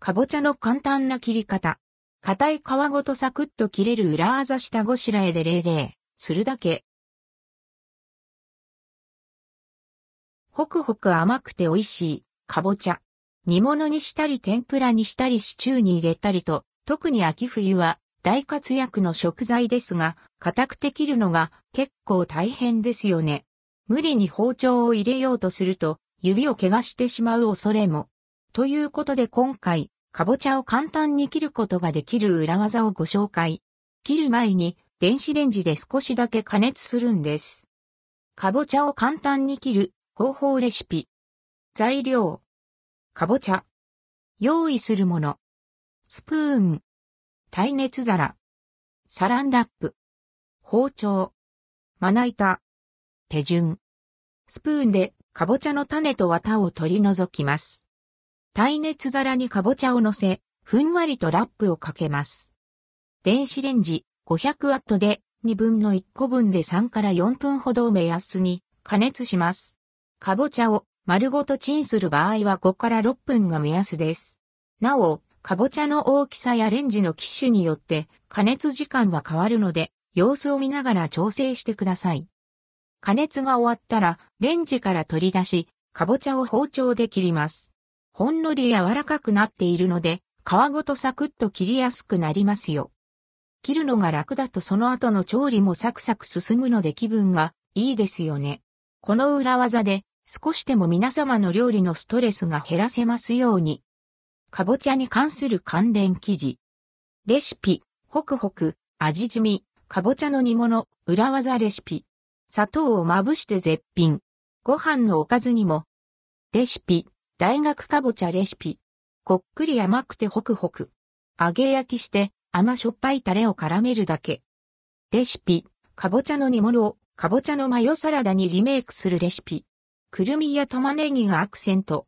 かぼちゃの簡単な切り方。硬い皮ごとサクッと切れる裏技下ごしらえで冷々するだけ。ほくほく甘くて美味しい、かぼちゃ。煮物にしたり天ぷらにしたりシチューに入れたりと、特に秋冬は大活躍の食材ですが、硬くて切るのが結構大変ですよね。無理に包丁を入れようとすると、指を怪我してしまう恐れも。ということで今回、かぼちゃを簡単に切ることができる裏技をご紹介。切る前に電子レンジで少しだけ加熱するんです。かぼちゃを簡単に切る方法レシピ。材料。かぼちゃ。用意するもの。スプーン。耐熱皿。サランラップ。包丁。まな板。手順。スプーンでかぼちゃの種と綿を取り除きます。耐熱皿にかぼちゃを乗せ、ふんわりとラップをかけます。電子レンジ500ワットで2分の1個分で3から4分ほどを目安に加熱します。かぼちゃを丸ごとチンする場合は5から6分が目安です。なお、かぼちゃの大きさやレンジの機種によって加熱時間は変わるので、様子を見ながら調整してください。加熱が終わったら、レンジから取り出し、かぼちゃを包丁で切ります。ほんのり柔らかくなっているので、皮ごとサクッと切りやすくなりますよ。切るのが楽だとその後の調理もサクサク進むので気分がいいですよね。この裏技で少しでも皆様の料理のストレスが減らせますように。かぼちゃに関する関連記事。レシピ、ホクホク、味染み、かぼちゃの煮物、裏技レシピ。砂糖をまぶして絶品。ご飯のおかずにも。レシピ、大学かぼちゃレシピ。こっくり甘くてホクホク。揚げ焼きして甘しょっぱいタレを絡めるだけ。レシピ、かぼちゃの煮物をかぼちゃのマヨサラダにリメイクするレシピ。くるみや玉ねぎがアクセント。